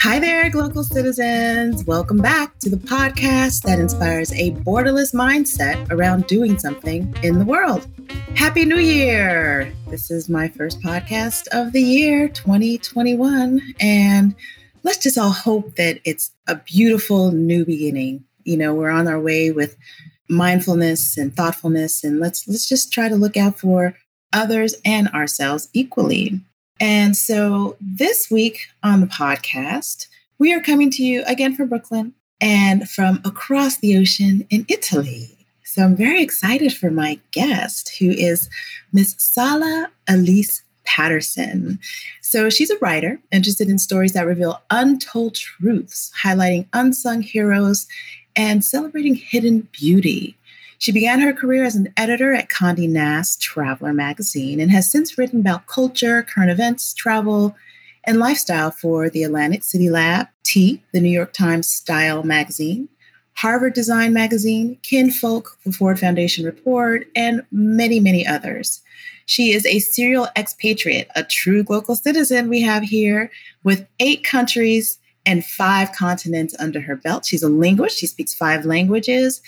Hi there, local citizens. Welcome back to the podcast that inspires a borderless mindset around doing something in the world. Happy New Year! This is my first podcast of the year 2021, and let's just all hope that it's a beautiful new beginning. You know, we're on our way with mindfulness and thoughtfulness, and let's let's just try to look out for others and ourselves equally. And so this week on the podcast, we are coming to you again from Brooklyn and from across the ocean in Italy. So I'm very excited for my guest, who is Miss Sala Elise Patterson. So she's a writer interested in stories that reveal untold truths, highlighting unsung heroes and celebrating hidden beauty. She began her career as an editor at Condé Nast Traveler magazine and has since written about culture, current events, travel, and lifestyle for the Atlantic City Lab, T, the New York Times Style magazine, Harvard Design magazine, Kinfolk, the Ford Foundation Report, and many, many others. She is a serial expatriate, a true local citizen we have here with eight countries and five continents under her belt. She's a linguist, she speaks five languages,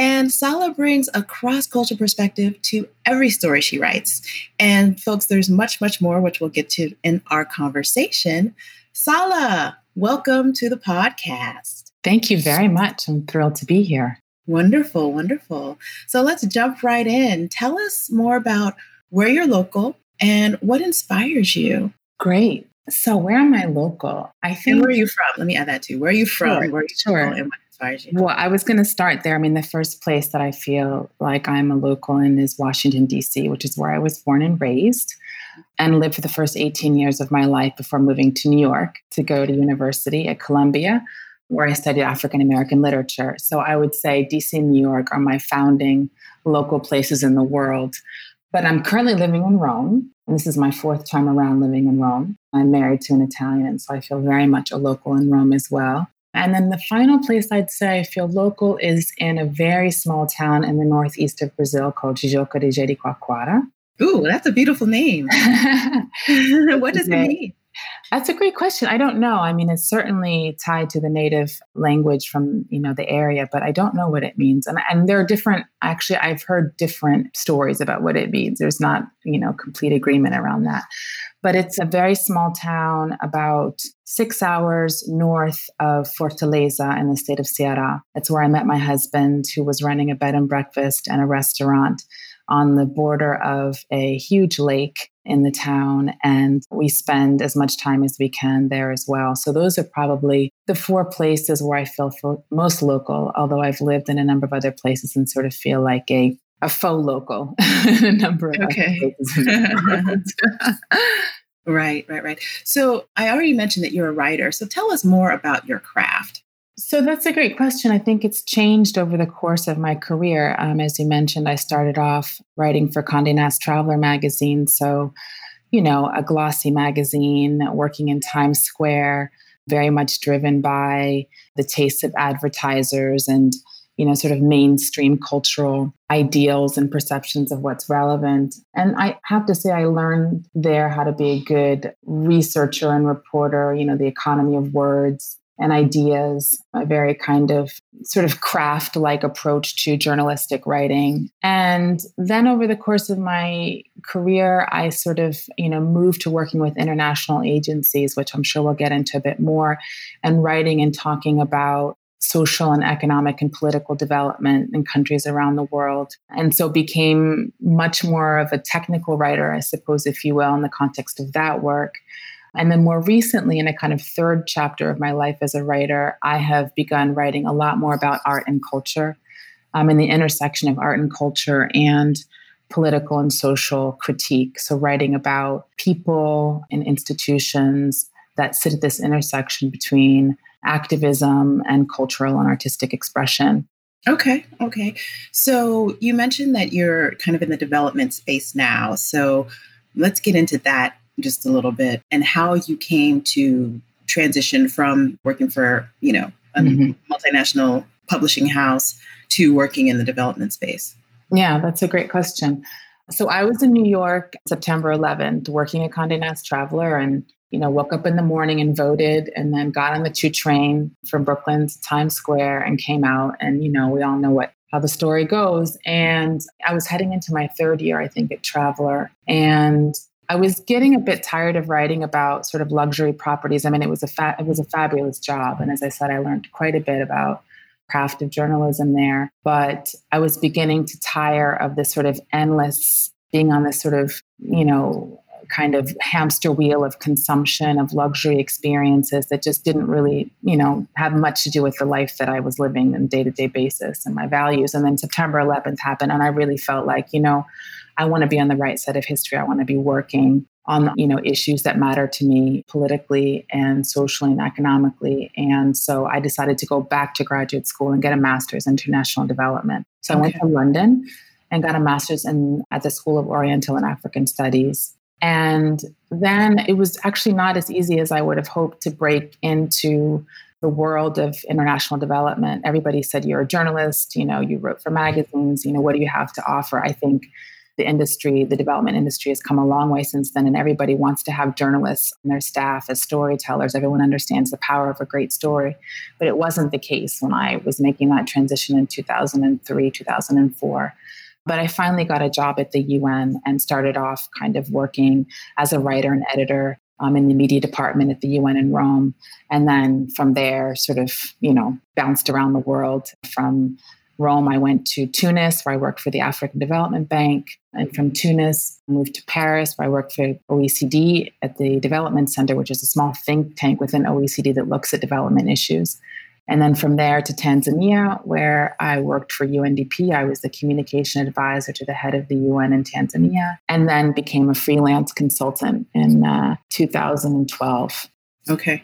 and Sala brings a cross cultural perspective to every story she writes. And folks, there's much, much more, which we'll get to in our conversation. Sala, welcome to the podcast. Thank you very much. I'm thrilled to be here. Wonderful, wonderful. So let's jump right in. Tell us more about where you're local and what inspires you. Great. So, where am I local? I think. And where are you from? Let me add that too. Where are you from? Sure. Where are you sure. You? Well, I was going to start there. I mean, the first place that I feel like I'm a local in is Washington, D.C., which is where I was born and raised and lived for the first 18 years of my life before moving to New York to go to university at Columbia, where I studied African American literature. So I would say DC and New York are my founding local places in the world. But I'm currently living in Rome, and this is my fourth time around living in Rome. I'm married to an Italian, and so I feel very much a local in Rome as well. And then the final place I'd say I feel local is in a very small town in the northeast of Brazil called Jijoca de Jericoacoara. Ooh, that's a beautiful name. what does it mean? That's a great question. I don't know. I mean, it's certainly tied to the native language from you know the area, but I don't know what it means. And and there are different. Actually, I've heard different stories about what it means. There's not you know complete agreement around that. But it's a very small town, about six hours north of Fortaleza in the state of Ceará. It's where I met my husband, who was running a bed and breakfast and a restaurant on the border of a huge lake in the town. And we spend as much time as we can there as well. So those are probably the four places where I feel most local, although I've lived in a number of other places and sort of feel like a a faux local in a number of okay. right, right, right. So I already mentioned that you're a writer. So tell us more about your craft. So that's a great question. I think it's changed over the course of my career. Um, as you mentioned, I started off writing for Condé Nast Traveler magazine. So, you know, a glossy magazine, working in Times Square, very much driven by the tastes of advertisers and, you know, sort of mainstream cultural ideals and perceptions of what's relevant. And I have to say, I learned there how to be a good researcher and reporter, you know, the economy of words and ideas, a very kind of sort of craft like approach to journalistic writing. And then over the course of my career, I sort of, you know, moved to working with international agencies, which I'm sure we'll get into a bit more, and writing and talking about social and economic and political development in countries around the world. And so became much more of a technical writer, I suppose, if you will, in the context of that work. And then more recently, in a kind of third chapter of my life as a writer, I have begun writing a lot more about art and culture um, and the intersection of art and culture and political and social critique. So, writing about people and institutions that sit at this intersection between activism and cultural and artistic expression. Okay, okay. So, you mentioned that you're kind of in the development space now. So, let's get into that just a little bit and how you came to transition from working for, you know, a mm-hmm. multinational publishing house to working in the development space? Yeah, that's a great question. So I was in New York September 11th working at Condé Nast Traveler and you know, woke up in the morning and voted and then got on the two train from Brooklyn to Times Square and came out. And, you know, we all know what how the story goes. And I was heading into my third year, I think, at Traveler. And I was getting a bit tired of writing about sort of luxury properties. I mean, it was a fa- it was a fabulous job, and as I said, I learned quite a bit about craft of journalism there. But I was beginning to tire of this sort of endless being on this sort of you know kind of hamster wheel of consumption of luxury experiences that just didn't really, you know, have much to do with the life that I was living on day-to-day basis and my values. And then September 11th happened and I really felt like, you know, I want to be on the right side of history. I want to be working on you know issues that matter to me politically and socially and economically and so i decided to go back to graduate school and get a master's in international development so okay. i went to london and got a master's in at the school of oriental and african studies and then it was actually not as easy as I would have hoped to break into the world of international development. Everybody said, You're a journalist, you know, you wrote for magazines, you know, what do you have to offer? I think the industry, the development industry has come a long way since then, and everybody wants to have journalists on their staff as storytellers. Everyone understands the power of a great story. But it wasn't the case when I was making that transition in 2003, 2004. But I finally got a job at the UN and started off kind of working as a writer and editor um, in the media department at the UN in Rome. And then from there, sort of, you know, bounced around the world. From Rome, I went to Tunis, where I worked for the African Development Bank. And from Tunis, I moved to Paris, where I worked for OECD at the Development Center, which is a small think tank within OECD that looks at development issues. And then from there to Tanzania, where I worked for UNDP. I was the communication advisor to the head of the UN in Tanzania, and then became a freelance consultant in uh, 2012. Okay.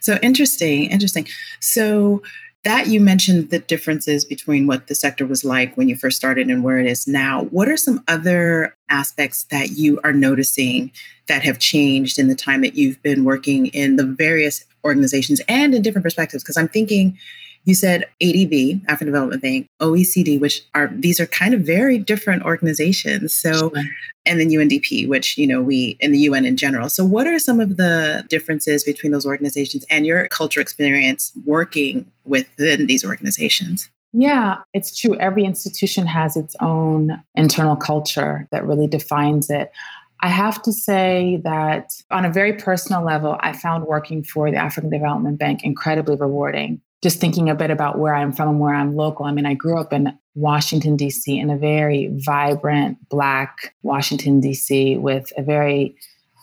So interesting, interesting. So that you mentioned the differences between what the sector was like when you first started and where it is now. What are some other aspects that you are noticing that have changed in the time that you've been working in the various organizations and in different perspectives because i'm thinking you said ADB, African Development Bank, OECD, which are these are kind of very different organizations. So, sure. and then UNDP, which you know we in the UN in general. So, what are some of the differences between those organizations and your culture experience working within these organizations? Yeah, it's true. Every institution has its own internal culture that really defines it. I have to say that on a very personal level, I found working for the African Development Bank incredibly rewarding. Just thinking a bit about where I'm from and where I'm local. I mean, I grew up in Washington, D.C., in a very vibrant Black Washington, D.C., with a very,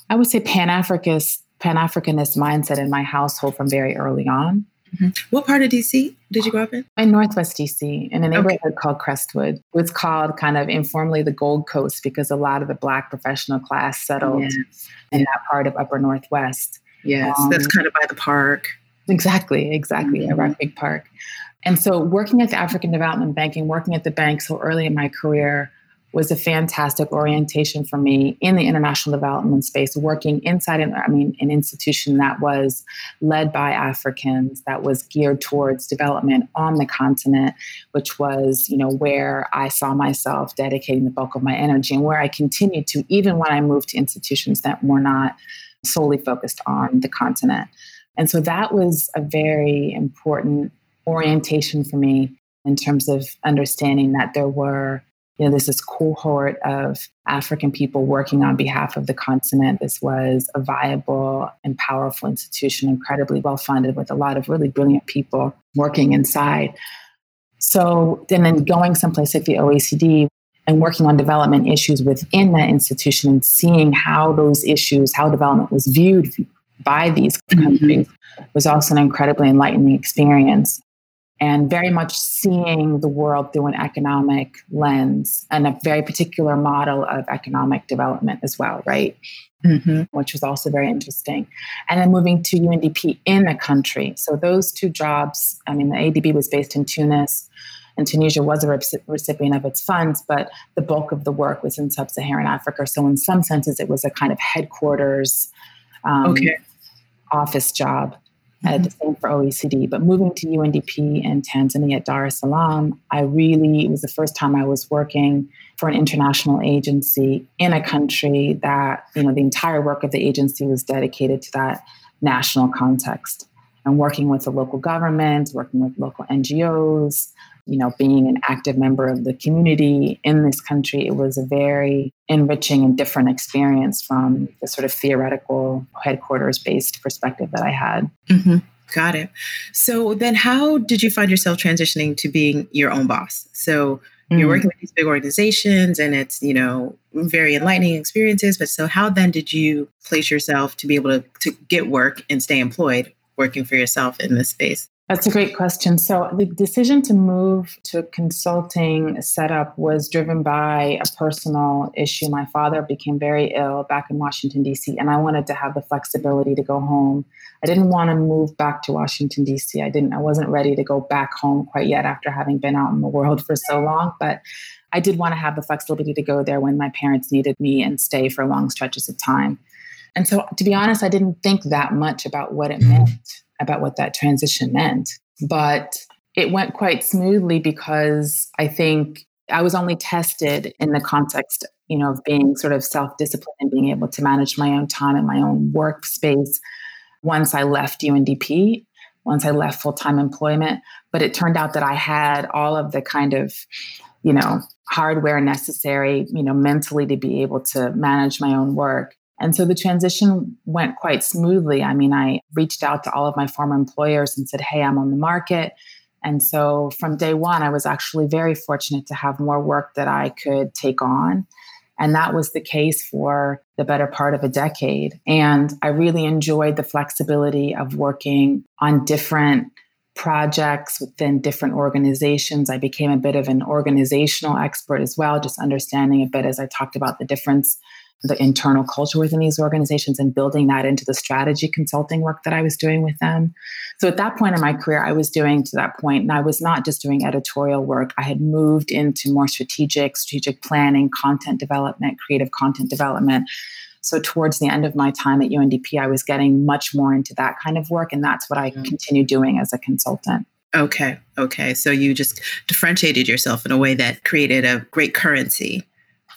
I would say, Pan Africanist mindset in my household from very early on. Mm-hmm. What part of DC did you grow up in? In Northwest DC, in a neighborhood okay. called Crestwood. It's called kind of informally the Gold Coast because a lot of the Black professional class settled yes. in that part of Upper Northwest. Yes, um, that's kind of by the park. Exactly, exactly, mm-hmm. Rock Creek Park. And so, working at the African Development Bank and working at the bank so early in my career was a fantastic orientation for me in the international development space, working inside, an, I mean, an institution that was led by Africans, that was geared towards development on the continent, which was, you know, where I saw myself dedicating the bulk of my energy and where I continued to, even when I moved to institutions that were not solely focused on the continent. And so that was a very important orientation for me in terms of understanding that there were you know, this cohort of African people working on behalf of the continent. This was a viable and powerful institution, incredibly well funded, with a lot of really brilliant people working inside. So, and then going someplace like the OECD and working on development issues within that institution and seeing how those issues, how development was viewed by these countries, mm-hmm. was also an incredibly enlightening experience and very much seeing the world through an economic lens and a very particular model of economic development as well, right? Mm-hmm. Which was also very interesting. And then moving to UNDP in the country. So those two jobs, I mean, the ADB was based in Tunis, and Tunisia was a recipient of its funds, but the bulk of the work was in sub Saharan Africa. So, in some senses, it was a kind of headquarters um, okay. office job. mm-hmm. the same for OECD. But moving to UNDP in Tanzania at Dar es Salaam, I really, it was the first time I was working for an international agency in a country that, you know, the entire work of the agency was dedicated to that national context and working with the local government, working with local NGOs, you know, being an active member of the community in this country, it was a very enriching and different experience from the sort of theoretical headquarters based perspective that I had. Mm-hmm. Got it. So then, how did you find yourself transitioning to being your own boss? So you're mm. working with these big organizations and it's you know very enlightening experiences but so how then did you place yourself to be able to, to get work and stay employed working for yourself in this space that's a great question. So, the decision to move to a consulting setup was driven by a personal issue. My father became very ill back in Washington, D.C., and I wanted to have the flexibility to go home. I didn't want to move back to Washington, D.C. I didn't, I wasn't ready to go back home quite yet after having been out in the world for so long, but I did want to have the flexibility to go there when my parents needed me and stay for long stretches of time. And so, to be honest, I didn't think that much about what it hmm. meant about what that transition meant. But it went quite smoothly because I think I was only tested in the context, you know, of being sort of self-disciplined and being able to manage my own time and my own workspace once I left UNDP, once I left full-time employment. But it turned out that I had all of the kind of, you know, hardware necessary, you know, mentally to be able to manage my own work. And so the transition went quite smoothly. I mean, I reached out to all of my former employers and said, Hey, I'm on the market. And so from day one, I was actually very fortunate to have more work that I could take on. And that was the case for the better part of a decade. And I really enjoyed the flexibility of working on different projects within different organizations. I became a bit of an organizational expert as well, just understanding a bit as I talked about the difference the internal culture within these organizations and building that into the strategy consulting work that I was doing with them. So at that point in my career, I was doing to that point, and I was not just doing editorial work. I had moved into more strategic, strategic planning, content development, creative content development. So towards the end of my time at UNDP, I was getting much more into that kind of work, and that's what I mm. continue doing as a consultant. Okay. Okay. So you just differentiated yourself in a way that created a great currency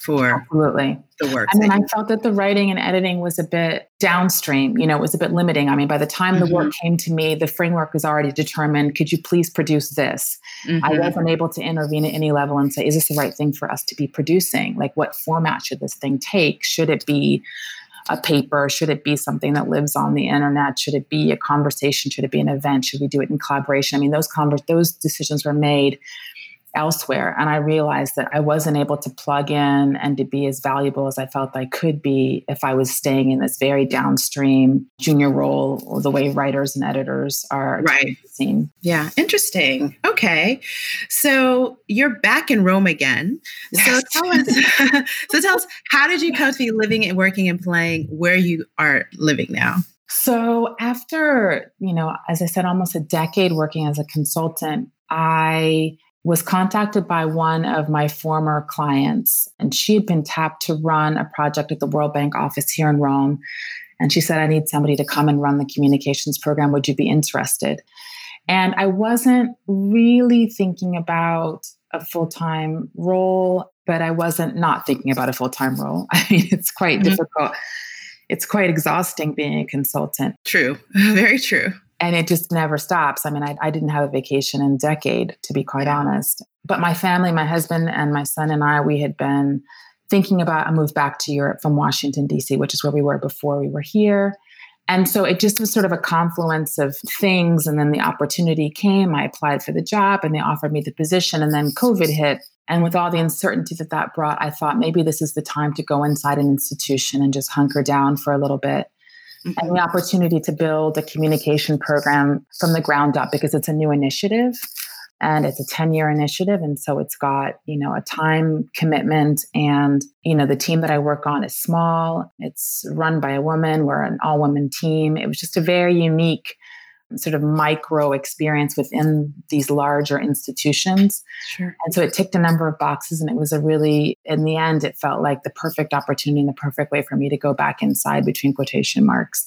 for absolutely the work. I mean, I felt that the writing and editing was a bit downstream. You know, it was a bit limiting. I mean, by the time mm-hmm. the work mm-hmm. came to me, the framework was already determined. Could you please produce this? Mm-hmm. I wasn't able to intervene at any level and say, is this the right thing for us to be producing? Like, what format should this thing take? Should it be a paper? Should it be something that lives on the internet? Should it be a conversation? Should it be an event? Should we do it in collaboration? I mean, those conver- those decisions were made elsewhere. And I realized that I wasn't able to plug in and to be as valuable as I felt I could be if I was staying in this very downstream junior role, or the way writers and editors are right. seen. Yeah, interesting. Okay. So you're back in Rome again. Yes. So tell us so tell us how did you come to be living and working and playing where you are living now? So after, you know, as I said, almost a decade working as a consultant, I was contacted by one of my former clients, and she had been tapped to run a project at the World Bank office here in Rome. And she said, I need somebody to come and run the communications program. Would you be interested? And I wasn't really thinking about a full time role, but I wasn't not thinking about a full time role. I mean, it's quite mm-hmm. difficult. It's quite exhausting being a consultant. True, very true and it just never stops. I mean, I, I, didn't have a vacation in a decade, to be quite honest. But my family, my husband and my son and I, we had been thinking about a move back to Europe from Washington, D.C., which is where we were before we were here. And so it just was sort of a confluence of things. And then the opportunity came. I applied for the job and they offered me the position. And then COVID hit. And with all the uncertainty that that brought, I thought maybe this is the time to go inside an institution and just hunker down for a little bit mm-hmm. and the opportunity to build a communication program from the ground up because it's a new initiative and it's a 10 year initiative. And so it's got you know a time commitment and you know the team that i work on is small. It's run by a woman. We're an all woman team. It was just a very unique sort of micro experience within these larger institutions. Sure. And so it ticked a number of boxes and it was a really in the end it felt like the perfect opportunity and the perfect way for me to go back inside between quotation marks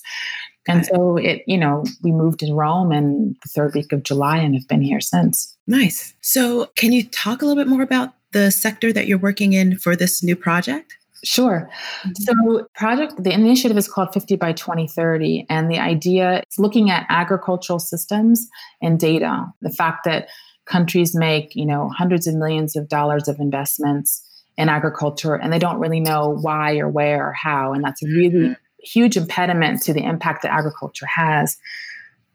and so it, you know, we moved to Rome in the third week of July and have been here since. Nice. So, can you talk a little bit more about the sector that you're working in for this new project? Sure. Mm-hmm. So, project the initiative is called 50 by 2030 and the idea is looking at agricultural systems and data. The fact that countries make, you know, hundreds of millions of dollars of investments in agriculture and they don't really know why or where or how and that's a really mm-hmm. huge impediment to the impact that agriculture has.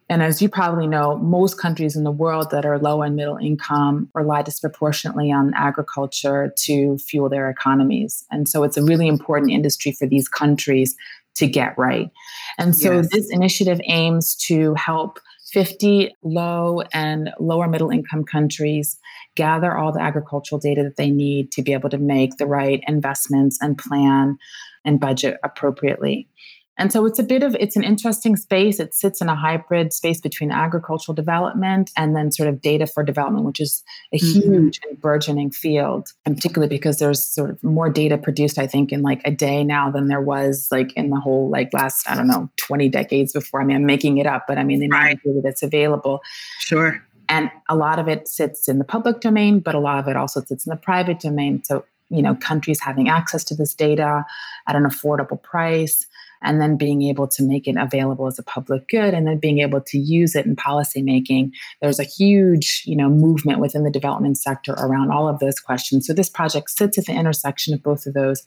And as you probably know, most countries in the world that are low and middle income rely disproportionately on agriculture to fuel their economies. And so it's a really important industry for these countries to get right. And so yes. this initiative aims to help 50 low and lower middle income countries gather all the agricultural data that they need to be able to make the right investments and plan and budget appropriately. And so it's a bit of it's an interesting space. It sits in a hybrid space between agricultural development and then sort of data for development, which is a mm-hmm. huge and burgeoning field, and particularly because there's sort of more data produced, I think, in like a day now than there was like in the whole like last, I don't know, 20 decades before. I mean, I'm making it up, but I mean the amount of data that's available. Sure. And a lot of it sits in the public domain, but a lot of it also sits in the private domain. So, you know, countries having access to this data at an affordable price and then being able to make it available as a public good and then being able to use it in policymaking there's a huge you know movement within the development sector around all of those questions so this project sits at the intersection of both of those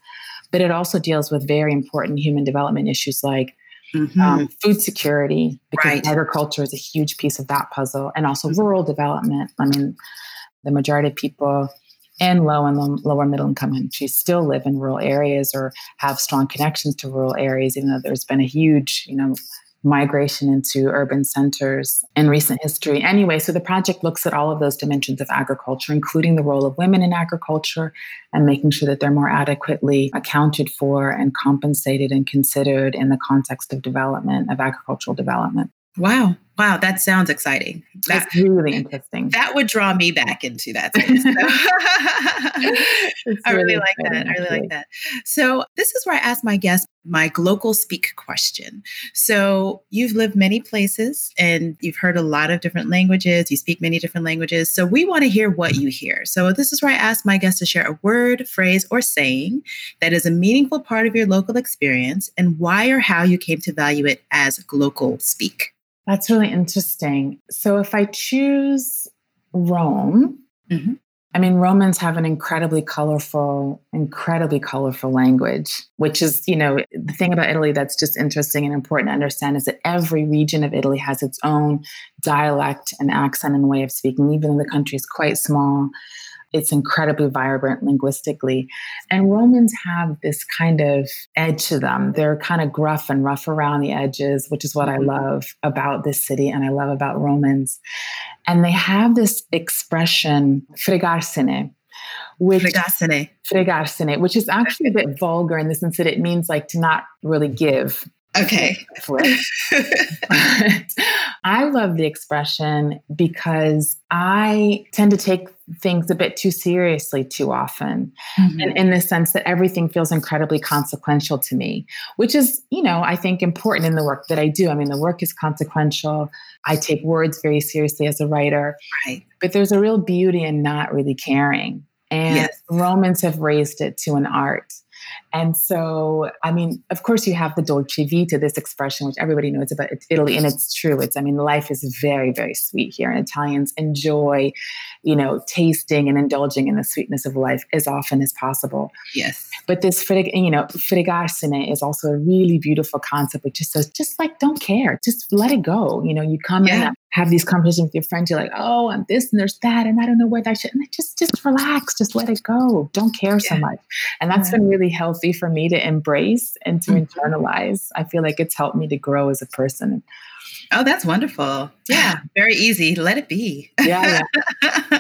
but it also deals with very important human development issues like Mm-hmm. Um, food security, because right. agriculture is a huge piece of that puzzle, and also mm-hmm. rural development. I mean, the majority of people and low and lower middle income countries still live in rural areas or have strong connections to rural areas, even though there's been a huge, you know, migration into urban centers in recent history. Anyway, so the project looks at all of those dimensions of agriculture, including the role of women in agriculture and making sure that they're more adequately accounted for and compensated and considered in the context of development, of agricultural development. Wow. Wow, that sounds exciting. That's really interesting. That would draw me back into that. So. I really, like that. I really like that. So, this is where I ask my guests my global speak question. So, you've lived many places and you've heard a lot of different languages. You speak many different languages. So, we want to hear what you hear. So, this is where I ask my guests to share a word, phrase, or saying that is a meaningful part of your local experience and why or how you came to value it as global speak. That's really interesting. So if I choose Rome, mm-hmm. I mean, Romans have an incredibly colorful, incredibly colorful language, which is, you know, the thing about Italy that's just interesting and important to understand is that every region of Italy has its own dialect and accent and way of speaking, even though the country is quite small. It's incredibly vibrant linguistically. And Romans have this kind of edge to them. They're kind of gruff and rough around the edges, which is what I mm-hmm. love about this city and I love about Romans. And they have this expression, fregarsene, which fregarsene. fregarsene, which is actually a bit vulgar in the sense that it means like to not really give. Okay. I love the expression because I tend to take things a bit too seriously too often. Mm-hmm. And in the sense that everything feels incredibly consequential to me, which is, you know, I think important in the work that I do. I mean, the work is consequential. I take words very seriously as a writer. Right. But there's a real beauty in not really caring. And yes. Romans have raised it to an art. And so, I mean, of course, you have the dolce vita, this expression, which everybody knows about Italy, and it's true. It's, I mean, life is very, very sweet here, and Italians enjoy, you know, tasting and indulging in the sweetness of life as often as possible. Yes. But this, you know, fregarsene is also a really beautiful concept, which just says, just like, don't care, just let it go. You know, you come yeah. in have these conversations with your friends. You're like, oh, I'm this and there's that, and I don't know where that should. And just just relax, just let it go. Don't care yeah. so much. And that's yeah. been really healthy for me to embrace and to mm-hmm. internalize. I feel like it's helped me to grow as a person. Oh, that's wonderful. Yeah, very easy. Let it be. Yeah. yeah.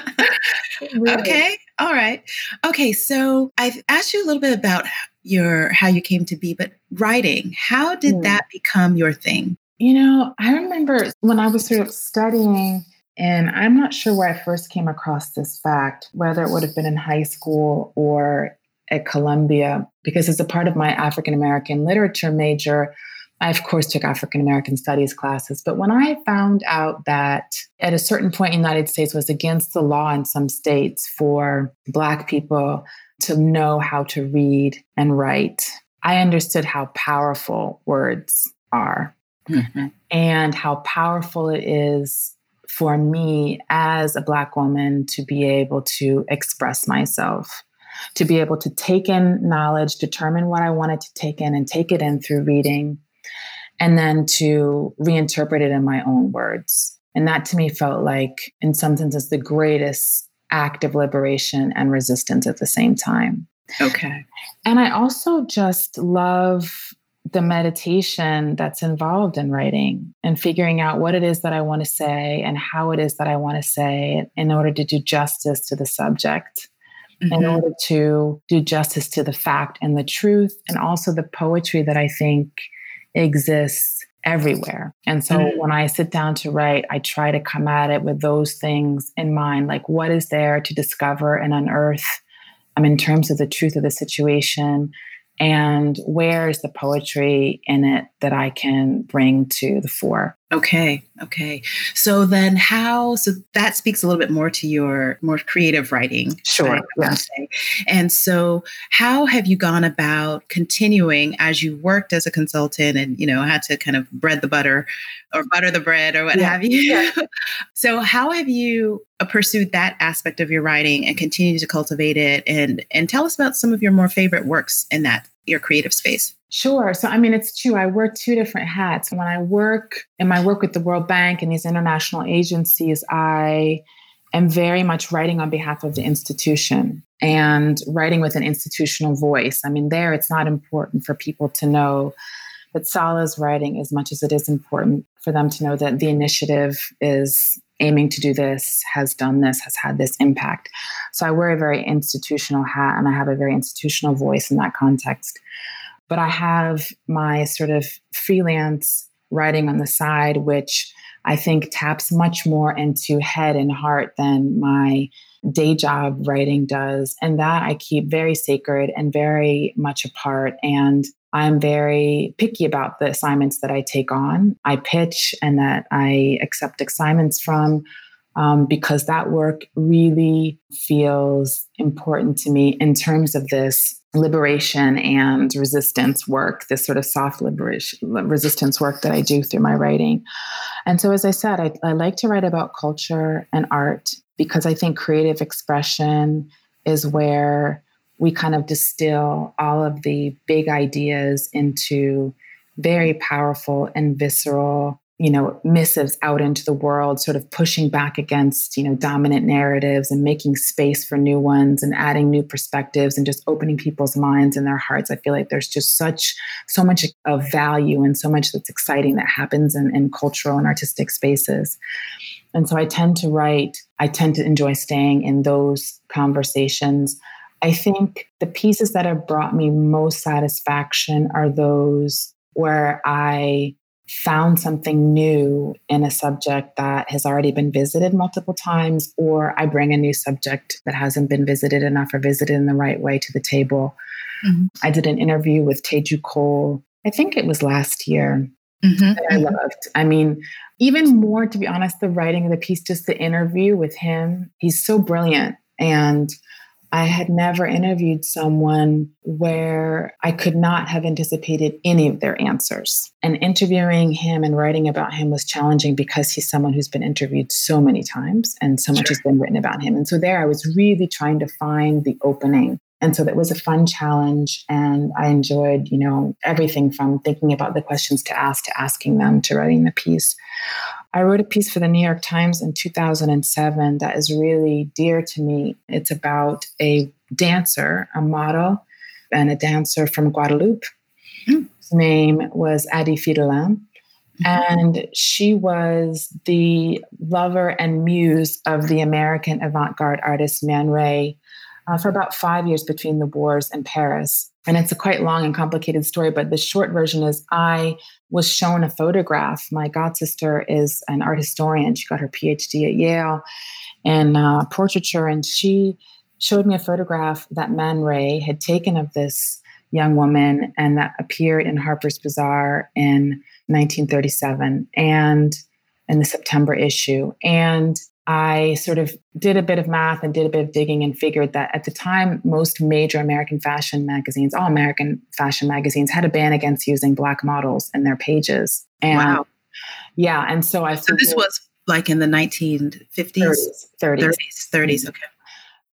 really. Okay. All right. Okay. So I've asked you a little bit about your how you came to be, but writing, how did mm. that become your thing? You know, I remember when I was sort of studying, and I'm not sure where I first came across this fact, whether it would have been in high school or at Columbia, because as a part of my African American literature major, I, of course, took African American studies classes. But when I found out that at a certain point in the United States was against the law in some states for Black people to know how to read and write, I understood how powerful words are mm-hmm. and how powerful it is for me as a Black woman to be able to express myself to be able to take in knowledge, determine what I wanted to take in, and take it in through reading, and then to reinterpret it in my own words. And that to me felt like, in some senses, the greatest act of liberation and resistance at the same time. Okay. And I also just love the meditation that's involved in writing and figuring out what it is that I want to say and how it is that I want to say it in order to do justice to the subject mm-hmm. in order to do justice to the fact and the truth, and also the poetry that I think exists everywhere. And so mm-hmm. when I sit down to write, I try to come at it with those things in mind like, what is there to discover and unearth? Um, in terms of the truth of the situation, and where is the poetry in it that I can bring to the fore? Okay. Okay. So then how so that speaks a little bit more to your more creative writing. Sure. Yeah. And so how have you gone about continuing as you worked as a consultant and you know had to kind of bread the butter or butter the bread or what yeah. have you? Yeah. so how have you pursued that aspect of your writing and continued to cultivate it and and tell us about some of your more favorite works in that your creative space? Sure. So, I mean, it's true. I wear two different hats. When I work in my work with the World Bank and these international agencies, I am very much writing on behalf of the institution and writing with an institutional voice. I mean, there it's not important for people to know that Sala's writing as much as it is important for them to know that the initiative is aiming to do this, has done this, has had this impact. So I wear a very institutional hat and I have a very institutional voice in that context. But I have my sort of freelance writing on the side, which I think taps much more into head and heart than my day job writing does. And that I keep very sacred and very much apart. And I'm very picky about the assignments that I take on. I pitch and that I accept assignments from um, because that work really feels important to me in terms of this liberation and resistance work, this sort of soft liberation, resistance work that I do through my writing. And so, as I said, I, I like to write about culture and art because I think creative expression is where we kind of distill all of the big ideas into very powerful and visceral you know missives out into the world sort of pushing back against you know dominant narratives and making space for new ones and adding new perspectives and just opening people's minds and their hearts. I feel like there's just such so much of value and so much that's exciting that happens in, in cultural and artistic spaces. And so i tend to write i tend to enjoy staying in those conversations. I think the pieces that have brought me most satisfaction are those where i found something new in a subject that has already been visited multiple times, or I bring a new subject that hasn't been visited enough or visited in the right way to the table. Mm-hmm. I did an interview with Teju Cole, I think it was last year. Mm-hmm. That I mm-hmm. loved. I mean, even more, to be honest, the writing of the piece, just the interview with him, he's so brilliant. And I had never interviewed someone where I could not have anticipated any of their answers. And interviewing him and writing about him was challenging because he's someone who's been interviewed so many times and so much has been written about him. And so there I was really trying to find the opening. And so that was a fun challenge. And I enjoyed, you know, everything from thinking about the questions to ask to asking them to writing the piece. I wrote a piece for the New York Times in 2007 that is really dear to me. It's about a dancer, a model, and a dancer from Guadeloupe. Mm. His name was Ady Fidelin. Mm-hmm. And she was the lover and muse of the American avant garde artist Man Ray uh, for about five years between the wars in Paris. And it's a quite long and complicated story, but the short version is I was shown a photograph. My god sister is an art historian. She got her PhD at Yale in uh, portraiture, and she showed me a photograph that Man Ray had taken of this young woman, and that appeared in Harper's Bazaar in 1937 and in the September issue. And I sort of did a bit of math and did a bit of digging and figured that at the time, most major American fashion magazines, all American fashion magazines, had a ban against using black models in their pages. And wow. Yeah. And so I. So this was like in the 1950s? 30s. 30s. 30s. 30s. Okay.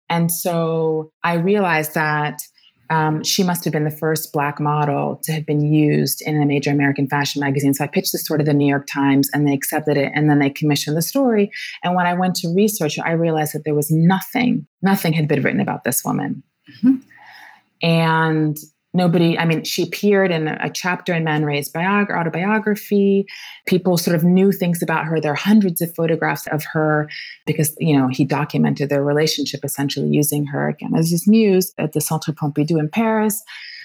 And so I realized that um, she must have been the first Black model to have been used in a major American fashion magazine. So I pitched the story to the New York Times and they accepted it and then they commissioned the story. And when I went to research, I realized that there was nothing, nothing had been written about this woman. Mm-hmm. And nobody i mean she appeared in a chapter in man ray's biog- autobiography. People sort of knew things about her. There are hundreds of photographs of her because you know he documented their relationship essentially using her. Again as his muse at the centre pompidou in paris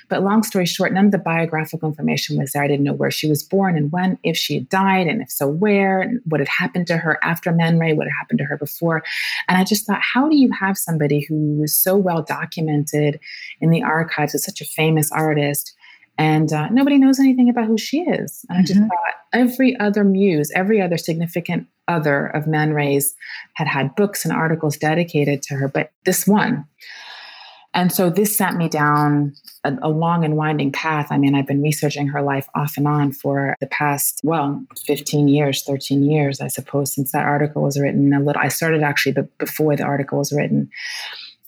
but long story short, none of the biographical information was there. I didn't know where she was born and when, if she had died, and if so, where, and what had happened to her after Man Ray, what had happened to her before. And I just thought, how do you have somebody who is so well documented in the archives as such a famous artist? And uh, nobody knows anything about who she is. And. I just mm-hmm. thought every other muse, every other significant other of Man Ray's had had books and articles dedicated to her, but this one. And so this sent me down a, a, long and winding path. I mean, I've been researching her life off and on for the past, well, 15 years, 13 years, I suppose, since that article was written. A little, I started actually before the article was written.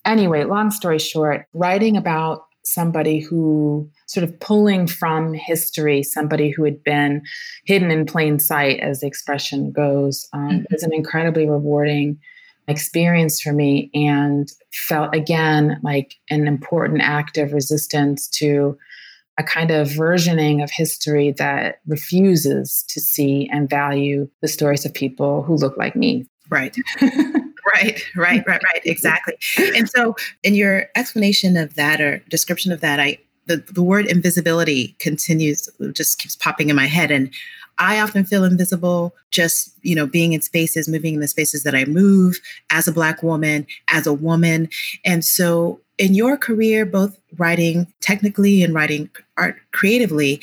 Anyway, long story short, writing about somebody who sort of pulling from history, somebody who had been hidden in plain sight, as the expression goes, um, mm-hmm. was an incredibly rewarding experience for me and felt again like an important act of resistance to a kind of versioning of history that refuses to see and value the stories of people who look like me. Right. right, right, right, right. Exactly. And so, in your explanation of that or description of that, I the, the word invisibility continues just keeps popping in my head and I often feel invisible just, you know, being in spaces, moving in the spaces that I move as a Black woman, as a woman. And so, in your career, both writing technically and writing art creatively,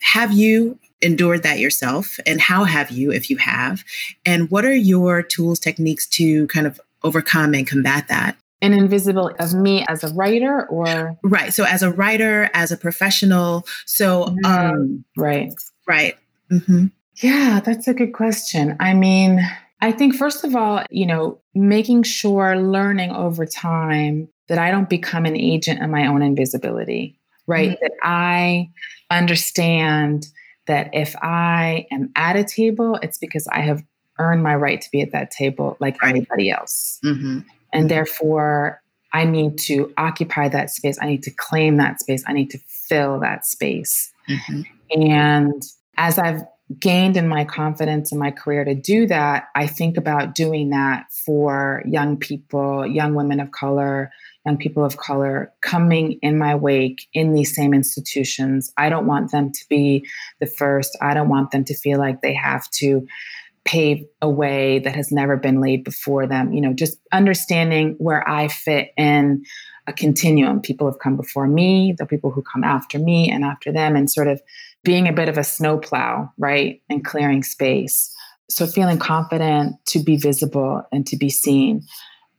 have you endured that yourself? And how have you, if you have? And what are your tools, techniques to kind of overcome and combat that? and invisible of me as a writer or right so as a writer as a professional so mm, um right right Mm-hmm. Yeah, that's a good question. I mean, I think, first of all, you know, making sure learning over time that I don't become an agent of my own invisibility, right? Mm-hmm. That I understand that if I am at a table, it's because I have earned my right to be at that table like right. anybody else. Mm-hmm. And therefore, I need to occupy that space. I need to claim that space. I need to fill that space. Mm-hmm. And as I've gained in my confidence in my career to do that, I think about doing that for young people, young women of color, young people of color coming in my wake in these same institutions. I don't want them to be the first. I don't want them to feel like they have to pave a way that has never been laid before them. You know, just understanding where I fit in a continuum. People have come before me, the people who come after me and after them, and sort of being a bit of a snowplow, right? And clearing space. So feeling confident to be visible and to be seen.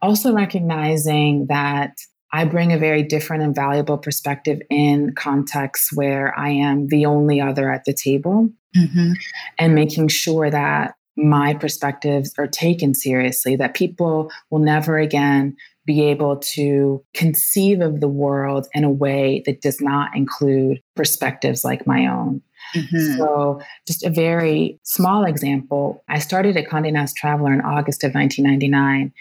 Also recognizing that I bring a very different and valuable perspective in contexts where I am the only other at the table mm-hmm. and making sure that my perspectives are taken seriously, that people will never again be able to conceive of the world in a way that does not include perspectives like my own. Mm-hmm. So, just a very small example I started at Condé Nast Traveler in August of 1999.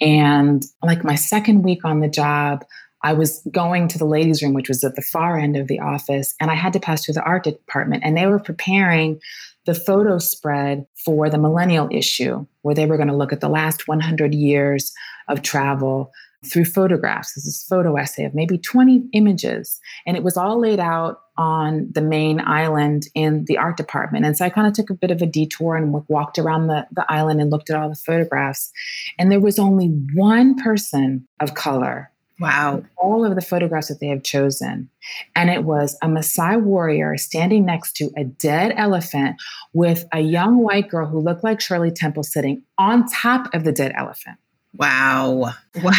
And like my second week on the job, I was going to the ladies' room, which was at the far end of the office, and I had to pass through the art department, and they were preparing the photo spread for the millennial issue, where they were going to look at the last 100 years of travel through photographs. This is a photo essay of maybe 20 images. And it was all laid out on the main island in the art department. And so I kind of took a bit of a detour and walked around the, the island and looked at all the photographs. And there was only one person of color Wow. All of the photographs that they have chosen. And it was a Maasai warrior standing next to a dead elephant with a young white girl who looked like Shirley Temple sitting on top of the dead elephant. Wow. Wow.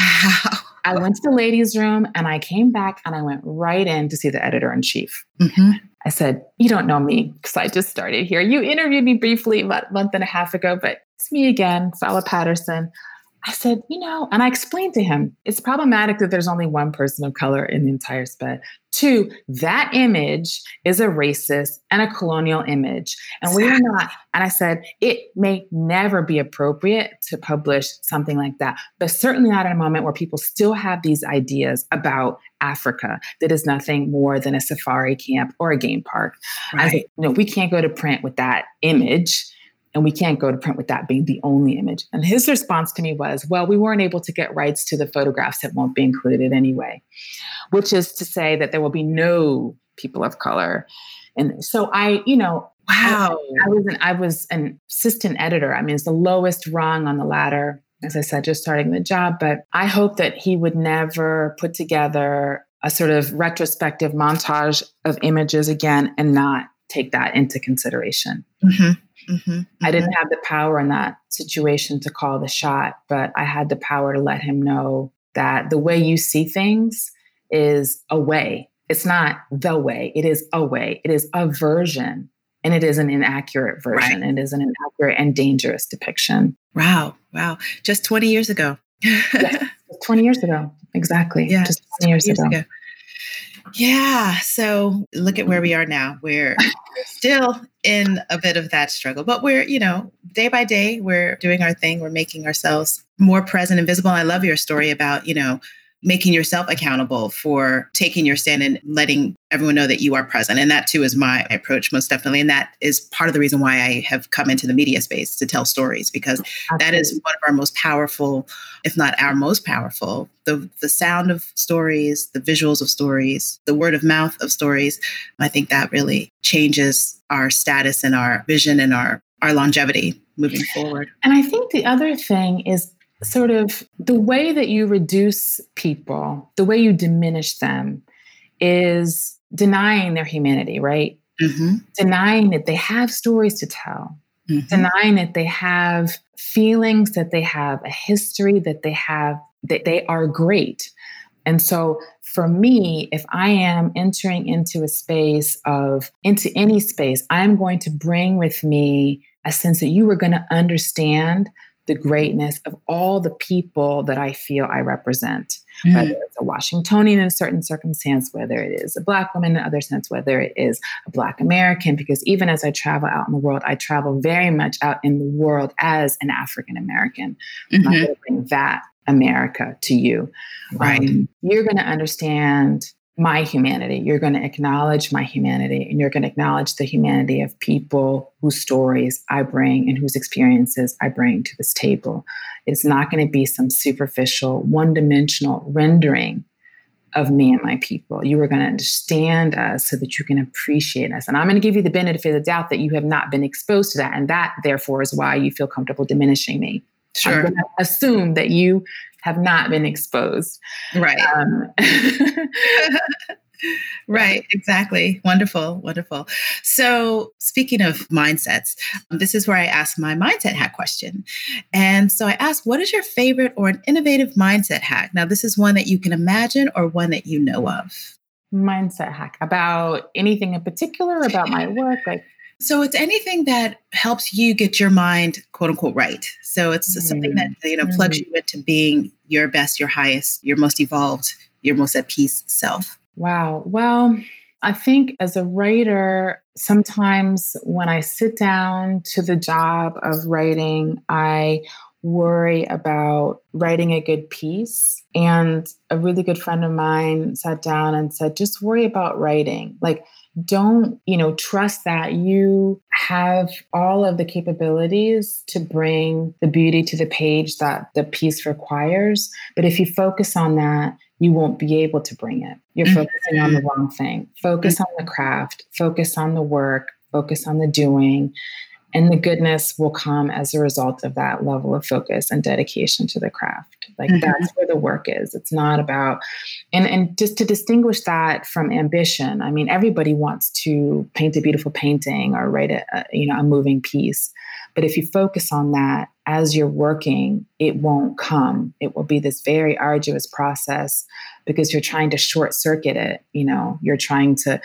I went to the ladies' room and I came back and I went right in to see the editor in chief. Mm-hmm. I said, You don't know me because I just started here. You interviewed me briefly about a month and a half ago, but it's me again, Sala Patterson. I said, you know, and I explained to him, it's problematic that there's only one person of color in the entire spread. Two, that image is a racist and a colonial image. And we are not, and I said, it may never be appropriate to publish something like that, but certainly not in a moment where people still have these ideas about Africa that is nothing more than a safari camp or a game park. Right. I said, no, we can't go to print with that image and we can't go to print with that being the only image. And his response to me was, well, we weren't able to get rights to the photographs that won't be included anyway, which is to say that there will be no people of color. And so I, you know, wow, I, I was an I was an assistant editor. I mean, it's the lowest rung on the ladder, as I said, just starting the job. But I hope that he would never put together a sort of retrospective montage of images again and not take that into consideration. Mm-hmm. Mm-hmm, mm-hmm. I didn't have the power in that situation to call the shot, but I had the power to let him know that the way you see things is a way. It's not the way, it is a way. It is a version, and it is an inaccurate version. Right. It is an inaccurate and dangerous depiction. Wow. Wow. Just 20 years ago. yes, 20 years ago. Exactly. Yeah. Just 20 years, years ago. ago. Yeah. So look at where we are now. We're still in a bit of that struggle, but we're, you know, day by day, we're doing our thing. We're making ourselves more present and visible. I love your story about, you know, making yourself accountable for taking your stand and letting everyone know that you are present. And that too is my approach, most definitely. And that is part of the reason why I have come into the media space to tell stories, because Absolutely. that is one of our most powerful, if not our most powerful, the, the sound of stories, the visuals of stories, the word of mouth of stories. I think that really changes our status and our vision and our, our longevity moving forward. And I think the other thing is sort of the way that you reduce people, the way you diminish them is denying their humanity, right? Mm-hmm. Denying that they have stories to tell, mm-hmm. denying that they have feelings, that they have a history, that they have, that they are great. And so for me, if I am entering into a space of, into any space, I'm going to bring with me a sense that you are going to understand the greatness of all the people that I feel I represent, mm. whether it's a Washingtonian in a certain circumstance, whether it is a Black woman in another sense, whether it is a Black American, because even as I travel out in the world, I travel very much out in the world as an African American. Mm-hmm. I'm going to bring that America to you. Right. Um, you're going to understand my humanity. You're going to acknowledge my humanity and you're going to acknowledge the humanity of people whose stories I bring and whose experiences I bring to this table. It's not going to be some superficial, one dimensional rendering of me and my people. You are going to understand us so that you can appreciate us. And I'm going to give you the benefit of the doubt that you have not been exposed to that. And that, therefore, is why you feel comfortable diminishing me. Sure. I'm going to assume that you have not been exposed. Right. Um, right, exactly. Wonderful, wonderful. So, speaking of mindsets, this is where I ask my mindset hack question. And so I ask, what is your favorite or an innovative mindset hack? Now, this is one that you can imagine or one that you know of. Mindset hack about anything in particular about my work, like so it's anything that helps you get your mind, quote unquote, right. So it's mm something that you know plugs mm you into being your best, your highest, your most evolved, your most at peace self. Wow. Well, I think as a writer, sometimes when I sit down to the job of writing, I worry about writing a good piece. And a really good friend of mine sat down and said, just worry about writing. Like, don't, you know, trust that you have all of the capabilities to bring the beauty to the page that the piece requires. But if you focus on that, you won't be able to bring it. You're mm-hmm. focusing on the wrong thing. Focus on the craft, focus on the work, focus on the doing, and the goodness will come as a result of that level of focus and dedication to the craft. Like mm-hmm. that's where the work is. It's not about and and just to distinguish that from ambition i mean everybody wants to paint a beautiful painting or write a, a you know a moving piece. But if you focus on that as you're working it won't come it will be this very arduous process because you're trying to short circuit it you know you're trying to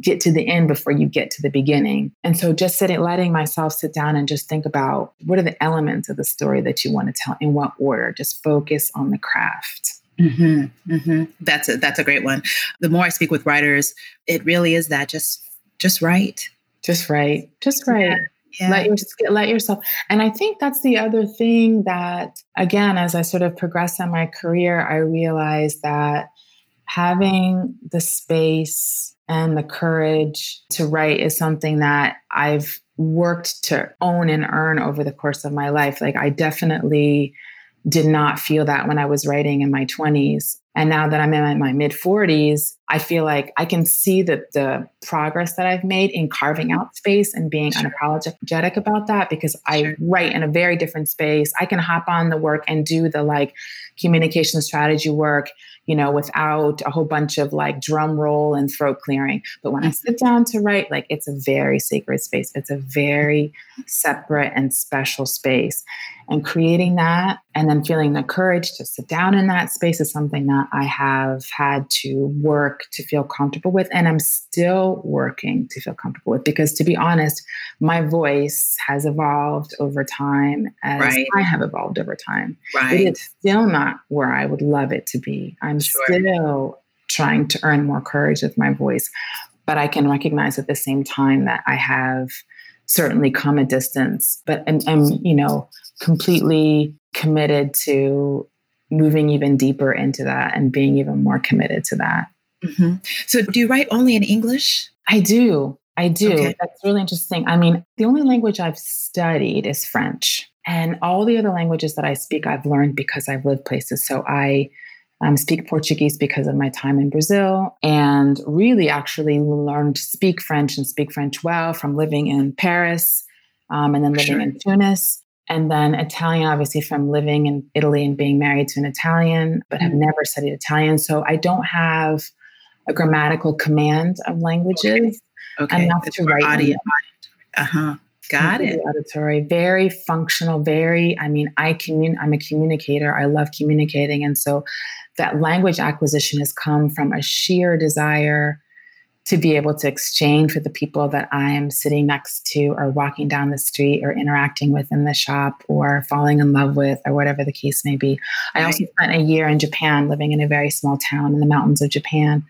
get to the end before you get to the beginning. And so just sitting, letting myself sit down and just think about what are the elements of the story that you want to tell in what order. Just focus on the craft. Mm-hmm, mm-hmm. That's a, that's a great one. The more I speak with writers, it really is that just just write, just write, just write. Yeah. Yeah. Let, your, let yourself. And I think that's the other thing that, again, as I sort of progress in my career, I realized that having the space and the courage to write is something that I've worked to own and earn over the course of my life. Like, I definitely did not feel that when I was writing in my 20s. And now that I'm in my mid 40s, I feel like I can see that the progress that I've made in carving out space and being sure. unapologetic about that because I write in a very different space. I can hop on the work and do the like communication strategy work you know, without a whole bunch of like drum roll and throat clearing. But when I mm-hmm. sit down to write, like it's a very sacred space. It's a very separate and special space. And creating that and then feeling the courage to sit down in that space is something that I have had to work to feel comfortable with. And I'm still working to feel comfortable with because, to be honest, my voice has evolved over time as right. I have evolved over time. Right. It is still not where I would love it to be. I'm sure. still trying to earn more courage with my voice. But I can recognize at the same time that I have certainly come a distance, but I'm, I'm you know, completely committed to moving even deeper into that and being even more committed to that. Mm-hmm. So, do you write only in English? I do. I do. Okay. That's really interesting. I mean, the only language I've studied is French. And all the other languages that I speak, I've learned because I've lived places. So I um, speak Portuguese because of my time in Brazil, and really actually learned to speak French and speak French well from living in Paris um, and then living sure. in Tunis. And then Italian, obviously, from living in Italy and being married to an Italian, but have mm-hmm. never studied Italian. So I don't have a grammatical command of languages okay. enough to write. Audio. Uh huh. Got it. Auditory, very functional, very, I mean, I commun I'm a communicator. I love communicating. And so that language acquisition has come from a sheer desire to be able to exchange with the people that I am sitting next to or walking down the street or interacting with in the shop or falling in love with or whatever the case may be. I also spent a year in Japan living in a very small town in the mountains of Japan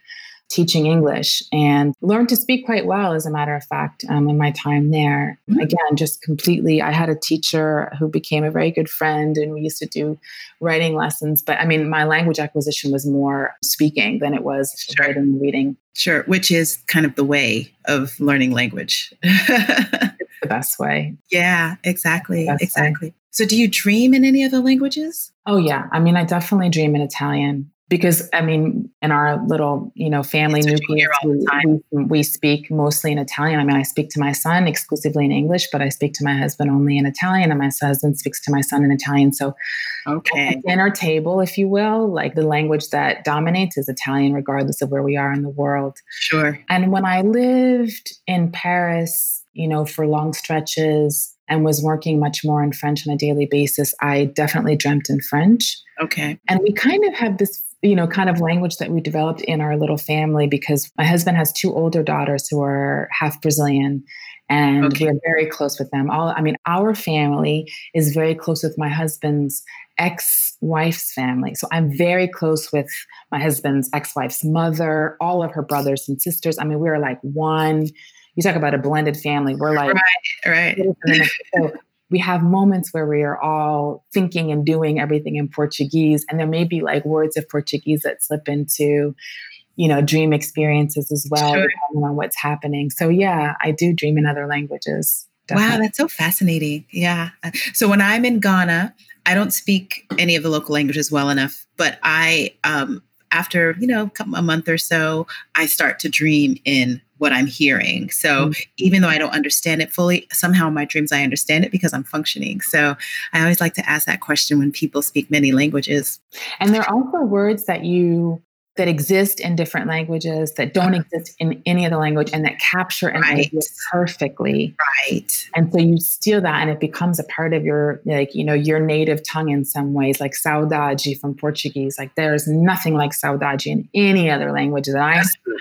teaching English and learned to speak quite well, as a matter of fact, um, in my time there. Mm-hmm. Again, just completely, I had a teacher who became a very good friend and we used to do writing lessons. But I mean, my language acquisition was more speaking than it was sure. writing and reading. Sure, which is kind of the way of learning language. it's the best way. Yeah, exactly. Exactly. Way. So, do you dream in any other languages? Oh, yeah. I mean, I definitely dream in Italian because I mean, in our little, you know, family nucleus, we, we, speak mostly in Italian. I mean, I speak to my son exclusively in English, but I speak to my husband only in Italian, and my husband speaks to my son in Italian. So, okay, dinner table, if you will, like the language that dominates is Italian, regardless of where we are in the world. Sure. And when I lived in Paris, you know, for long stretches, and was working much more in French on a daily basis, I definitely dreamt in French. Okay. And we kind of have this you know, kind of language that we developed in our little family because my husband has two older daughters who are half Brazilian and okay. we're very close with them. All I mean, our family is very close with my husband's ex-wife's family. So I'm very close with my husband's ex-wife's mother, all of her brothers and sisters. I mean, we're like one. You talk about a blended family. We're like right, right. We have moments where we are all thinking and doing everything in Portuguese. And there may be like words of Portuguese that slip into, you know, dream experiences as well, sure. depending on what's happening. So, yeah, I do dream in other languages. Definitely. Wow, that's so fascinating. Yeah. So, when I'm in Ghana, I don't speak any of the local languages well enough, but I, um, after, you know, a month or so, I start to dream in what I'm hearing. So mm-hmm. even though I don't understand it fully, somehow in my dreams I understand it because I'm functioning. So I always like to ask that question when people speak many languages. And there are also words that you that exist in different languages that don't uh-huh. exist in any other language and that capture an right. perfectly. Right. And so you steal that and it becomes a part of your like, you know, your native tongue in some ways, like saudade from Portuguese. Like there's nothing like saudade in any other language that I speak.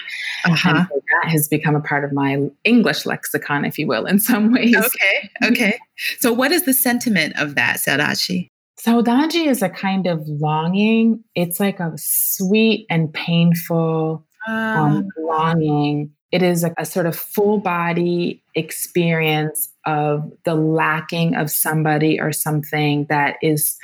Uh-huh. So that has become a part of my English lexicon, if you will, in some ways. Okay. Okay. So what is the sentiment of that, saudade? Saudade is a kind of longing. It's like a sweet and painful um, ah. longing. It is a, a sort of full body experience of the lacking of somebody or something that is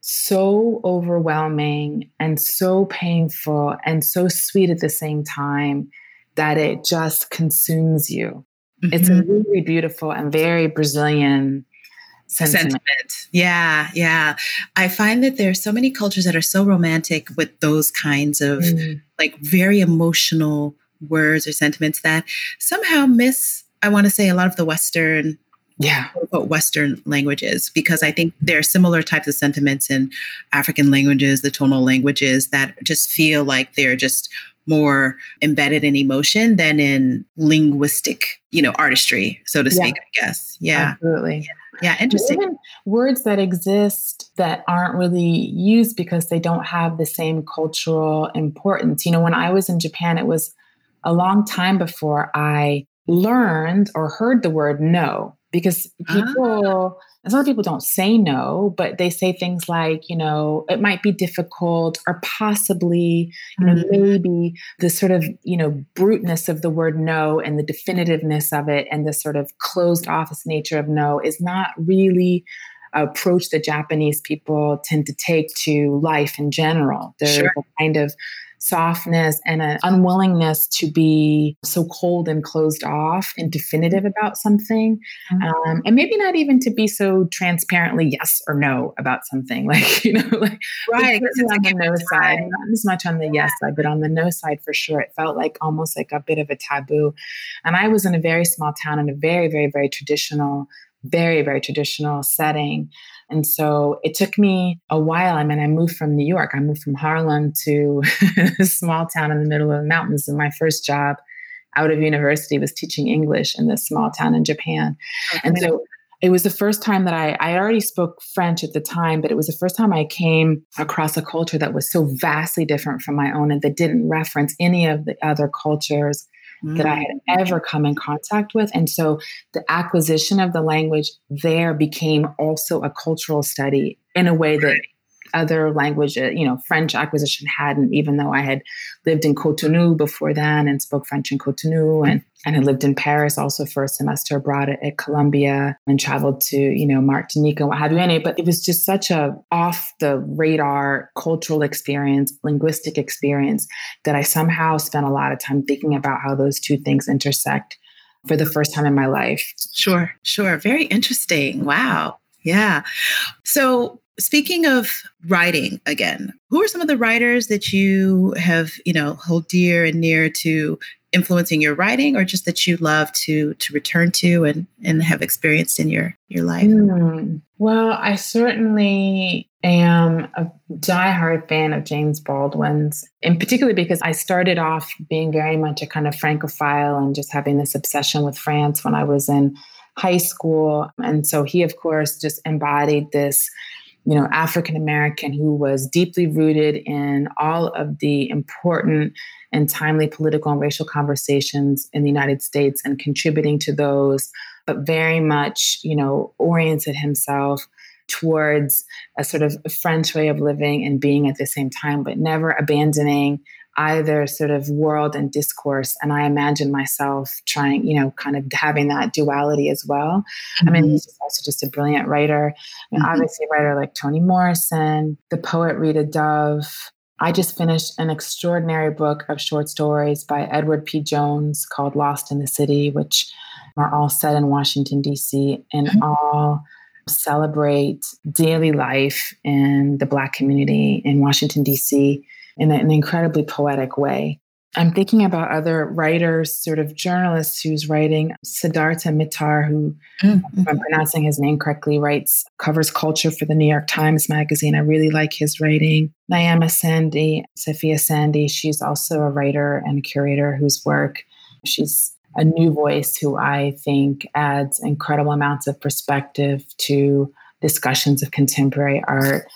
so overwhelming and so painful and so sweet at the same time that it just consumes you. Mm-hmm. It's a mm-hmm. really beautiful and very Brazilian sentiment. sentiment. Yeah, yeah. I find that there's so many cultures that are so romantic with those kinds of mm. like very emotional words or sentiments that somehow miss, I want to say, a lot of the Western yeah western languages because i think there are similar types of sentiments in african languages the tonal languages that just feel like they're just more embedded in emotion than in linguistic you know artistry so to speak yeah. i guess yeah absolutely yeah. Yeah, interesting. Even words that exist that aren't really used because they don't have the same cultural importance. You know, when I was in Japan, it was a long time before I learned or heard the word no because people. Ah some people don't say no, but they say things like, you know, it might be difficult or possibly, you know, mm-hmm. maybe the sort of, you know, bruteness of the word no and the definitiveness of it and the sort of closed office nature of no is not really approach that Japanese people tend to take to life in general. There's sure. a kind of softness and an unwillingness to be so cold and closed off and definitive about something. Mm-hmm. Um, and maybe not even to be so transparently yes or no about something. Like, you know, like right. on the no side, not as much on the yes side, but on the no side for sure. It felt like almost like a bit of a taboo. And I was in a very small town in a very, very, very traditional very, very traditional setting. And so it took me a while. I mean, I moved from New York, I moved from Harlem to a small town in the middle of the mountains. And my first job out of university was teaching English in this small town in Japan. Okay. And so it was the first time that I, I already spoke French at the time, but it was the first time I came across a culture that was so vastly different from my own and that didn't reference any of the other cultures mm. that I had mm. ever come in contact with. And so the acquisition of the language there became also a cultural study in a way that other language, uh, you know, French acquisition hadn't, even though I had lived in Cotonou before then and spoke French in Cotonou and, and had lived in Paris also for a semester abroad at, at Columbia and traveled to, you know, Martinique and what have you. Anyway, but it was just such a off the radar cultural experience, linguistic experience that I somehow spent a lot of time thinking about how those two things intersect for the first time in my life. Sure, sure. Very interesting. Wow. Yeah. So Speaking of writing again, who are some of the writers that you have, you know, hold dear and near to influencing your writing or just that you love to to return to and and have experienced in your your life? Mm, well, I certainly am a diehard fan of James Baldwin's, and particularly because I started off being very much a kind of Francophile and just having this obsession with France when I was in high school. And so he, of course, just embodied this you know, African American who was deeply rooted in all of the important and timely political and racial conversations in the United States and contributing to those, but very much, you know, oriented himself towards a sort of French way of living and being at the same time, but never abandoning either sort of world and discourse. And I imagine myself trying, you know, kind of having that duality as well. Mm-hmm. I mean, mm-hmm. he's also just a brilliant writer. And mm-hmm. obviously, a writer like Toni Morrison, the poet Rita Dove. I just finished an extraordinary book of short stories by Edward P. Jones called Lost in the City, which are all set in Washington, D.C., and mm-hmm. all celebrate daily life in the Black community in Washington, D.C in an incredibly poetic way. I'm thinking about other writers, sort of journalists who's writing. Siddhartha Mitter, who, mm-hmm. if I'm pronouncing his name correctly, writes, covers culture for the New York Times Magazine. I really like his writing. Niama Sandy, Safia Sandy, she's also a writer and curator whose work she's a new voice who I think adds incredible amounts of perspective to discussions of contemporary art.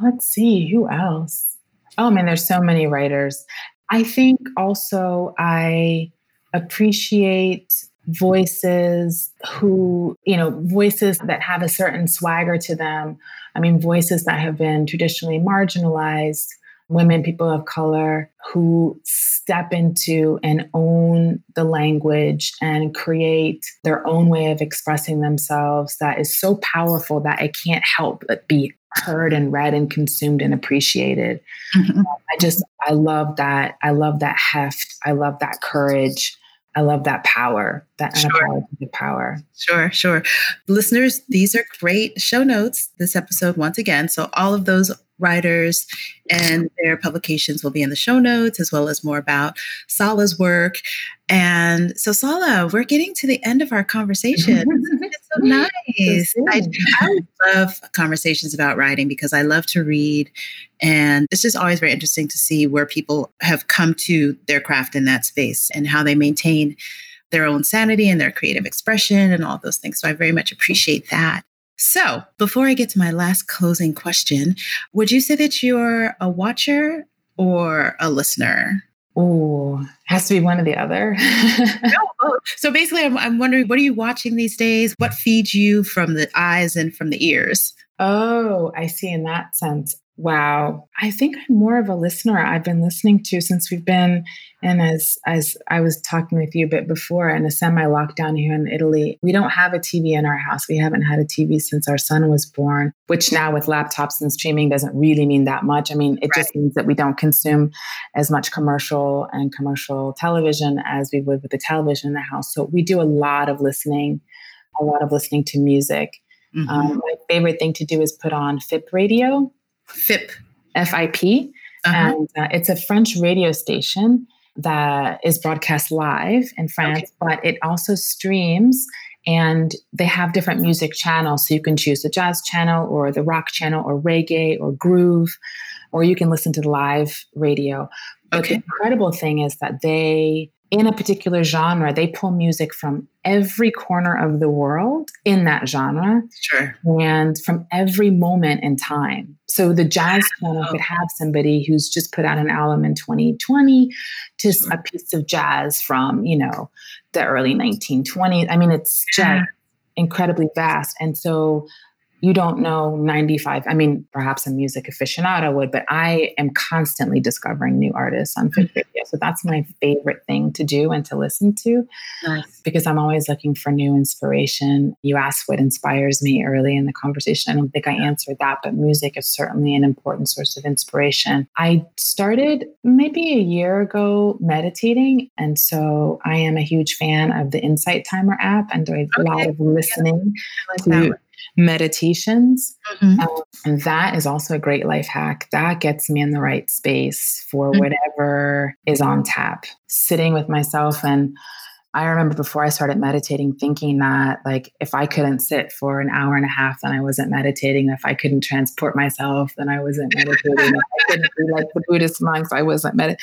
Let's see, who else? Oh man, there's so many writers. I think also I appreciate voices who, you know, voices that have a certain swagger to them. I mean, voices that have been traditionally marginalized, women, people of color who step into and own the language and create their own way of expressing themselves that is so powerful that it can't help but be heard and read and consumed and appreciated. Mm-hmm. I just, I love that. I love that heft. I love that courage. I love that power, that sure. power. Sure, sure. Listeners, these are great show notes this episode once again. So all of those writers and their publications will be in the show notes, as well as more about Sala's work. And so, Sala, we're getting to the end of our conversation. it's so nice. I, I love conversations about writing because I love to read. And it's just always very interesting to see where people have come to their craft in that space and how they maintain their own sanity and their creative expression and all those things. So I very much appreciate that. So, before I get to my last closing question, would you say that you're a watcher or a listener? Oh, has to be one or the other. no, so basically, I'm, I'm wondering what are you watching these days? What feeds you from the eyes and from the ears? Oh, I see in that sense. Wow. I think I'm more of a listener. I've been listening to since we've been and as as I was talking with you a bit before in a semi-lockdown here in Italy, we don't have a TV in our house. We haven't had a TV since our son was born, which now with laptops and streaming doesn't really mean that much. I mean, it right. just means that we don't consume as much commercial and commercial television as we would with the television in the house. So we do a lot of listening, a lot of listening to music. Mm-hmm. Um, my favorite thing to do is put on FIP radio. FIP. FIP. Uh-huh. And uh, it's a French radio station that is broadcast live in France, okay. but it also streams and they have different music channels. So you can choose the jazz channel or the rock channel or reggae or groove, or you can listen to the live radio. But okay. the incredible thing is that they in a particular genre, they pull music from every corner of the world in that genre. Sure. And from every moment in time. So the jazz channel could have somebody who's just put out an album in 2020 to sure. a piece of jazz from, you know, the early 1920s. I mean, it's just incredibly vast. And so you don't know 95 i mean perhaps a music aficionado would but i am constantly discovering new artists on FIP radio so that's my favorite thing to do and to listen to nice. because i'm always looking for new inspiration. You asked what inspires me early in the conversation. I don't think i answered that but music is certainly an important source of inspiration. I started maybe a year ago meditating and so i am a huge fan of the insight timer app and do a okay. lot of listening yeah. like to meditations. Mm-hmm. Um, and that is also a great life hack. That gets me in the right space for mm-hmm. whatever is on tap. Sitting with myself and I remember before I started meditating thinking that like if I couldn't sit for an hour and a half then I wasn't meditating. If I couldn't transport myself then I wasn't meditating. if I couldn't be like the Buddhist monks, I wasn't meditating.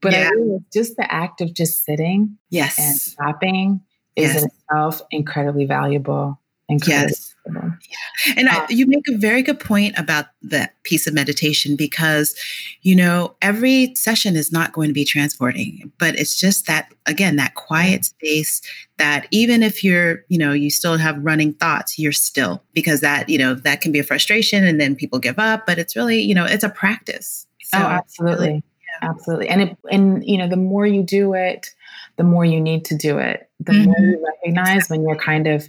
But yeah. Just the act of just sitting yes. and stopping is yes. in itself incredibly valuable. Incredibly yes. Yeah. And I, you make a very good point about that piece of meditation because, you know, every session is not going to be transporting, but it's just that, again, that quiet space that even if you're, you know, you still have running thoughts, you're still, because that, you know, that can be a frustration and then people give up, but it's really, you know, it's a practice. So oh, absolutely. Yeah. Absolutely. And it, and, you know, the more you do it, the more you need to do it, the mm-hmm. more you recognize when you're kind of,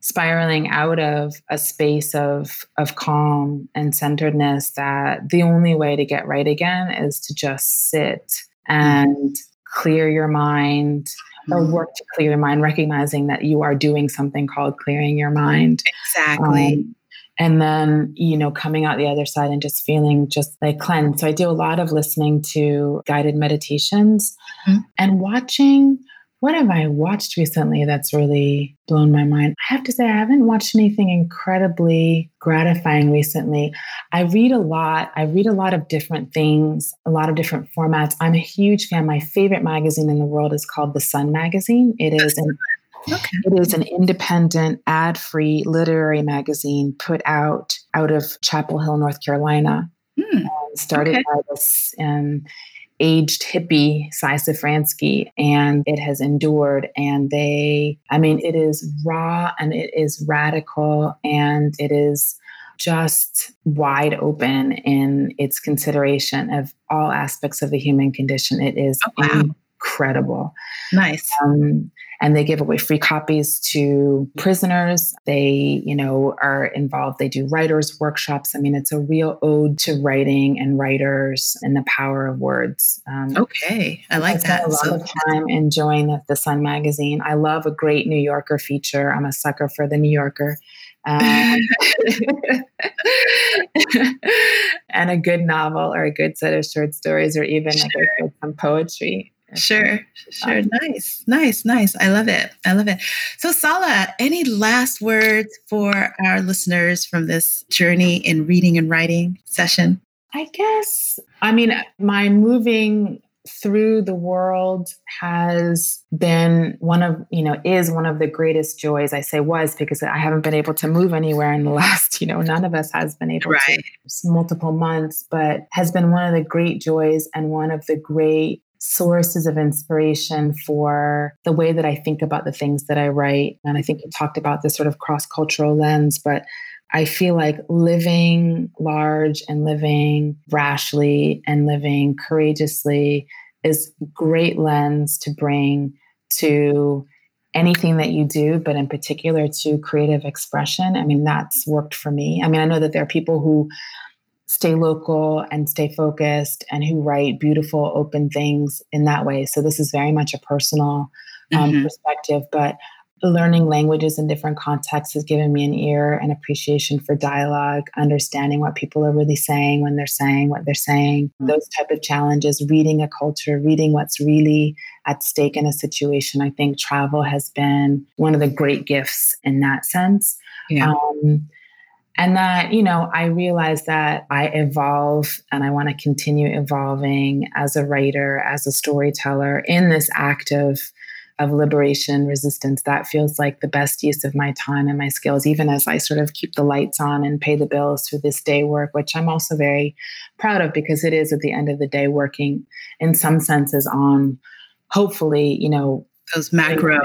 spiraling out of a space of of calm and centeredness that the only way to get right again is to just sit and clear your mind or mm-hmm. work to clear your mind recognizing that you are doing something called clearing your mind exactly um, and then you know coming out the other side and just feeling just like cleansed so i do a lot of listening to guided meditations mm-hmm. and watching what have I watched recently that's really blown my mind? I have to say, I haven't watched anything incredibly gratifying recently. I read a lot. I read a lot of different things, a lot of different formats. I'm a huge fan. My favorite magazine in the world is called The Sun Magazine. It is an Okay. It is an independent, ad-free literary magazine put out out of Chapel Hill, North Carolina. Hmm. Started okay. by this um, aged hippie, Sy Safransky, and it has endured. And they, I mean, it is raw and it is radical and it is just wide open in its consideration of all aspects of the human condition. It is oh, wow. Incredible. Nice. Um, and they give away free copies to prisoners. They, you know, are involved. They do writers' workshops. I mean, it's a real ode to writing and writers and the power of words. Um, okay, I like I that. A lot so- of time enjoying the, the Sun magazine. I love a great New Yorker feature. I'm a sucker for the New Yorker. Um, and a good novel or a good set of short stories or even sure. like some poetry Sure, sure. Nice, nice, nice. I love it. I love it. So, Sala, any last words for our listeners from this journey in reading and writing session? I guess, I mean, my moving through the world has been one of, you know, is one of the greatest joys. I say was because I haven't been able to move anywhere in the last, you know, none of us has been able right. to multiple months, but has been one of the great joys and one of the great sources of inspiration for the way that I think about the things that I write. And I think you talked about this sort of cross cultural lens, but I feel like living large and living rashly and living courageously is great lens to bring to anything that you do, but in particular to creative expression. I mean, that's worked for me. I mean, I know that there are people who stay local and stay focused and who write beautiful open things in that way so this is very much a personal um, mm-hmm. perspective but learning languages in different contexts has given me an ear and appreciation for dialogue understanding what people are really saying when they're saying what they're saying mm-hmm. those type of challenges reading a culture reading what's really at stake in a situation i think travel has been one of the great gifts in that sense yeah. Um, and that you know i realize that i evolve and i want to continue evolving as a writer as a storyteller in this act of of liberation resistance that feels like the best use of my time and my skills even as i sort of keep the lights on and pay the bills through this day work which i'm also very proud of because it is at the end of the day working in some senses on hopefully you know those macro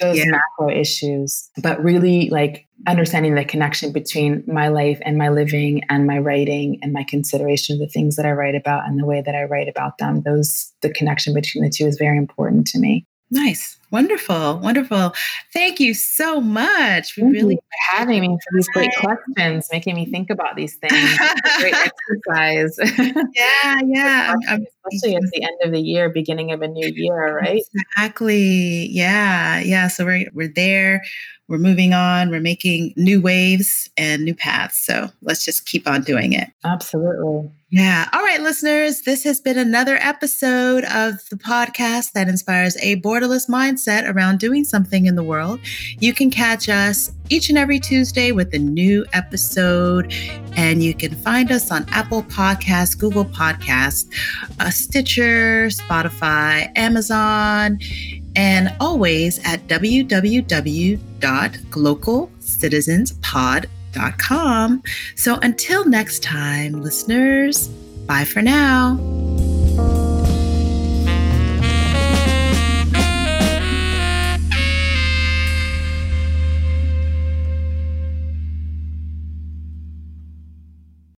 those yeah. macro issues, but really like understanding the connection between my life and my living and my writing and my consideration of the things that I write about and the way that I write about them. Those the connection between the two is very important to me. Nice. Wonderful. Wonderful. Thank you so much. We Thank really for having me for these great questions, making me think about these things. great exercise. Yeah, yeah. Especially at the end of the year, beginning of a new year, right? Exactly. Yeah. Yeah. So we're we're there. We're moving on. We're making new waves and new paths. So let's just keep on doing it. Absolutely. Yeah. All right, listeners. This has been another episode of the podcast that inspires a borderless mindset around doing something in the world. You can catch us each and every Tuesday with a new episode, and you can find us on Apple Podcasts, Google Podcasts, uh, Stitcher, Spotify, Amazon, and always at www.localcitizenspod.com. So until next time, listeners, bye for now.